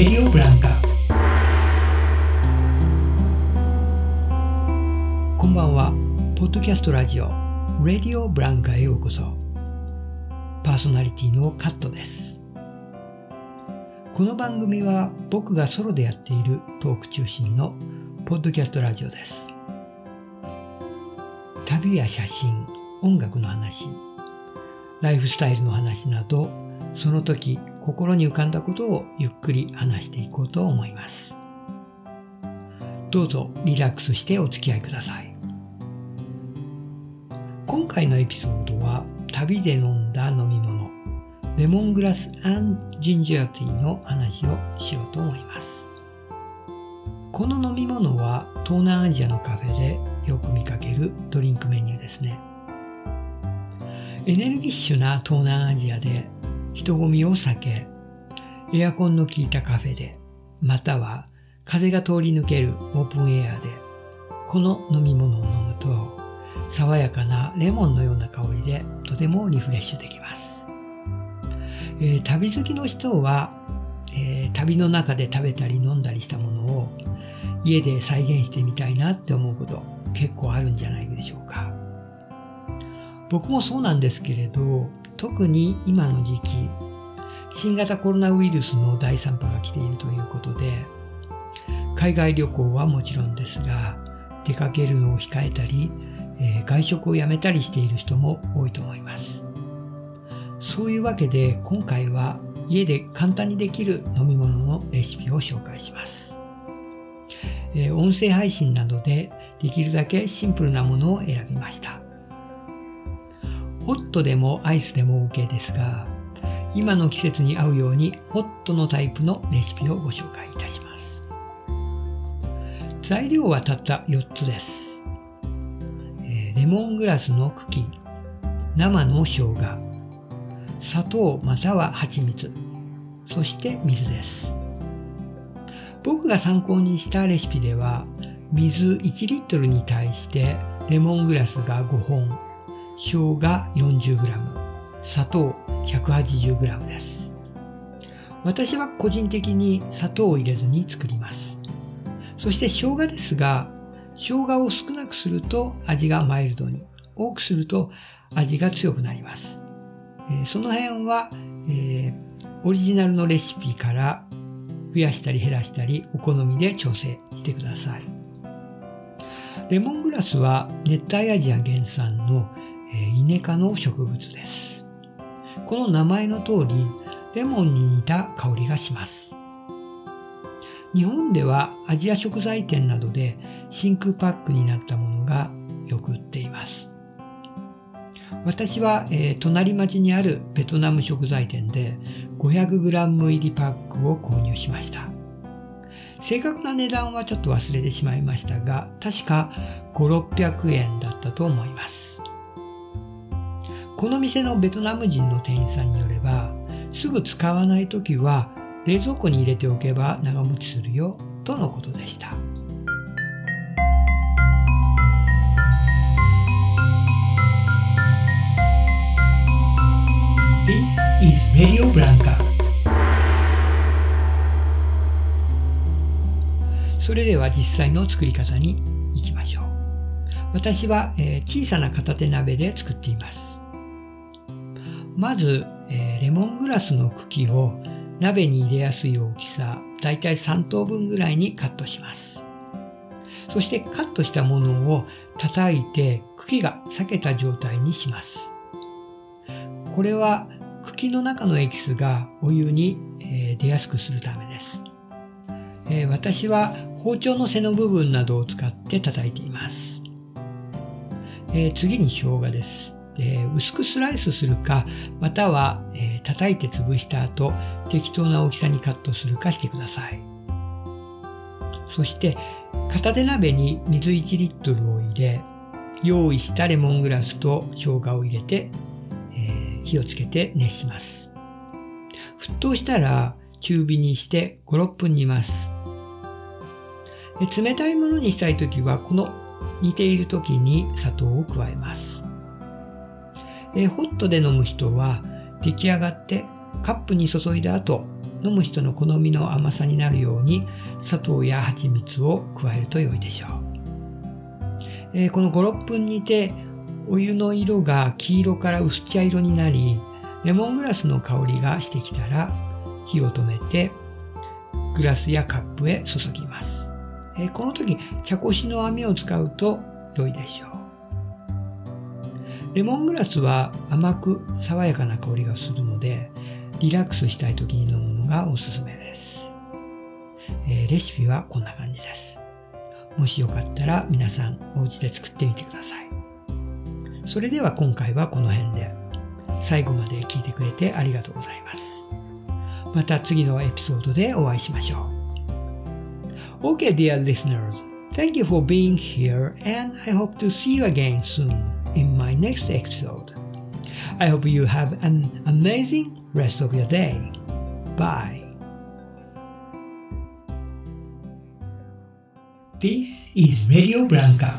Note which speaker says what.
Speaker 1: Radio Blanca こんばんは。ポッドキャストラジオ Radio Blanca へようこそ。パーソナリティのカットです。この番組は僕がソロでやっているトーク中心のポッドキャストラジオです。旅や写真音楽の話ライフスタイルの話などその時心に浮かんだことをゆっくり話していこうと思います。どうぞリラックスしてお付き合いください。今回のエピソードは旅で飲んだ飲み物レモングラスジンジャーティーの話をしようと思います。この飲み物は東南アジアのカフェでよく見かけるドリンクメニューですね。エネルギッシュな東南アジアで人混みを避け、エアコンの効いたカフェで、または風が通り抜けるオープンエアで、この飲み物を飲むと、爽やかなレモンのような香りでとてもリフレッシュできます。えー、旅好きの人は、えー、旅の中で食べたり飲んだりしたものを家で再現してみたいなって思うこと結構あるんじゃないでしょうか。僕もそうなんですけれど、特に今の時期、新型コロナウイルスの第3波が来ているということで、海外旅行はもちろんですが、出かけるのを控えたり、えー、外食をやめたりしている人も多いと思います。そういうわけで今回は家で簡単にできる飲み物のレシピを紹介します。えー、音声配信などでできるだけシンプルなものを選びました。ホットでもアイスでも OK ですが、今の季節に合うようにホットのタイプのレシピをご紹介いたします。材料はたった4つです。レモングラスの茎、生の生姜、砂糖または蜂蜜、そして水です。僕が参考にしたレシピでは、水1リットルに対してレモングラスが5本、生姜 40g、砂糖 180g です。私は個人的に砂糖を入れずに作ります。そして生姜ですが、生姜を少なくすると味がマイルドに、多くすると味が強くなります。え、その辺は、えー、オリジナルのレシピから増やしたり減らしたりお好みで調整してください。レモングラスは熱帯アジア原産のイネ科の植物です。この名前の通り、レモンに似た香りがします。日本ではアジア食材店などで真空パックになったものがよく売っています。私は、えー、隣町にあるベトナム食材店で 500g 入りパックを購入しました。正確な値段はちょっと忘れてしまいましたが、確か5、600円だったと思います。この店のベトナム人の店員さんによれば、すぐ使わない時は冷蔵庫に入れておけば長持ちするよとのことでした。This is Radio Blanca それでは実際の作り方に行きましょう。私は、えー、小さな片手鍋で作っています。まず、えー、レモングラスの茎を鍋に入れやすい大きさ、だいたい3等分ぐらいにカットします。そしてカットしたものを叩いて茎が裂けた状態にします。これは茎の中のエキスがお湯に、え出やすくするためです、え私は包丁の背の部分などを使って叩いています。え次に生姜です。えー、薄くスライスするか、または、えー、叩いて潰した後、適当な大きさにカットするかしてください。そして、片手鍋に水1リットルを入れ、用意したレモングラスと生姜を入れて、えー、火をつけて熱します。沸騰したら中火にして5、6分煮ます。冷たいものにしたいときは、この煮ている時に砂糖を加えます。えー、ホットで飲む人は出来上がってカップに注いだ後飲む人の好みの甘さになるように砂糖や蜂蜜を加えると良いでしょう。えー、この5、6分煮てお湯の色が黄色から薄茶色になりレモングラスの香りがしてきたら火を止めてグラスやカップへ注ぎます。えー、この時茶こしの網を使うと良いでしょう。レモングラスは甘く爽やかな香りがするのでリラックスしたい時に飲むのがおすすめです。えー、レシピはこんな感じです。もしよかったら皆さんお家で作ってみてください。それでは今回はこの辺で最後まで聞いてくれてありがとうございます。また次のエピソードでお会いしましょう。Okay, dear listeners, thank you for being here and I hope to see you again soon in my next episode. I hope you have an amazing rest of your day. Bye. This is Radio Blanca